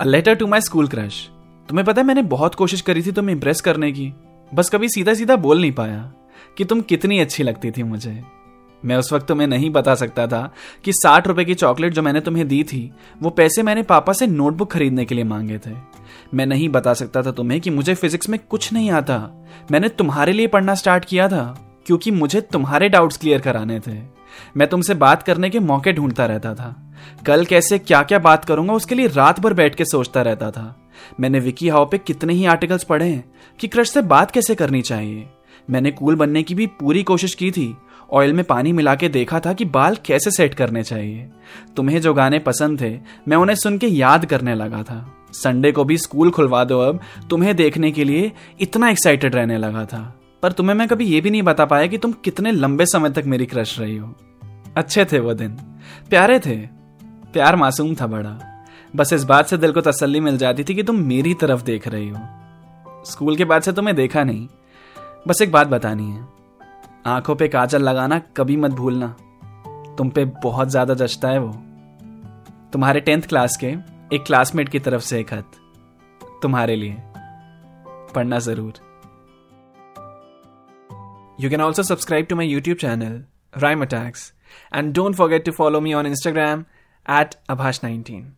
A letter to my school crush तुम्हें पता है मैंने बहुत कोशिश करी थी तुम्हें इम्प्रेस करने की। बस कभी सीधा सीधा बोल नहीं पाया कि तुम कितनी अच्छी लगती थी मुझे। मैं उस वक्त तुम्हें नहीं बता सकता था कि साठ रुपए की चॉकलेट जो मैंने तुम्हें दी थी, वो पैसे मैंने पापा से नोटबुक खरीदने के लिए मांगे थे। मैं नहीं बता सकता था तुम्हें कि मुझे फिजिक्स में कुछ नहीं आता। मैंने तुम्हारे लिए पढ़ना स्टार्ट किया था, क्योंकि मुझे तुम्हारे डाउट्स क्लियर कराने थे। मैं तुमसे बात करने के मौके ढूंढता रहता था। कल कैसे क्या क्या बात करूँगा उसके लिए रात भर बैठ के सोचता रहता था। मैंने विकी हाउ पे कितने ही आर्टिकल्स पढ़े हैं कि क्रश से बात कैसे करनी चाहिए। मैंने कूल बनने की भी पूरी कोशिश की थी, ऑयल में पानी मिला के देखा था कि बाल कैसे सेट करने चाहिए। तुम्हें जो गाने पसंद थे, मैं उन्हें सुन के याद करने लगा था। संडे को भी स्कूल खुलवा दो अब, तुम्हें देखने के लिए इतना एक्साइटेड रहने लगा था। पर तुम्हें मैं कभी ये भी नहीं बता पाया कि तुम कितने लंबे समय तक मेरी क्रश रही हो। अच्छे थे वो दिन। प्यारे थे। प्यार मासूम था बड़ा। बस इस बात से दिल को तसल्ली मिल जाती थी कि तुम मेरी तरफ़ देख रही हो। स्कूल के बाद से तुम्हें देखा नहीं। बस एक बात बतानी है। आँखों पे काजल लगाना कभी मत भूलना। तुम पे बहुत ज़्यादा जचता है वो। तुम्हारे टेंथ क्लास के एक क्लासमेट की तरफ़ से एक खत तुम्हारे लिए। पढ़ना ज़रूर। You can also subscribe to my YouTube channel Rhyme Attacks and don't forget to follow me on Instagram at Abhash19.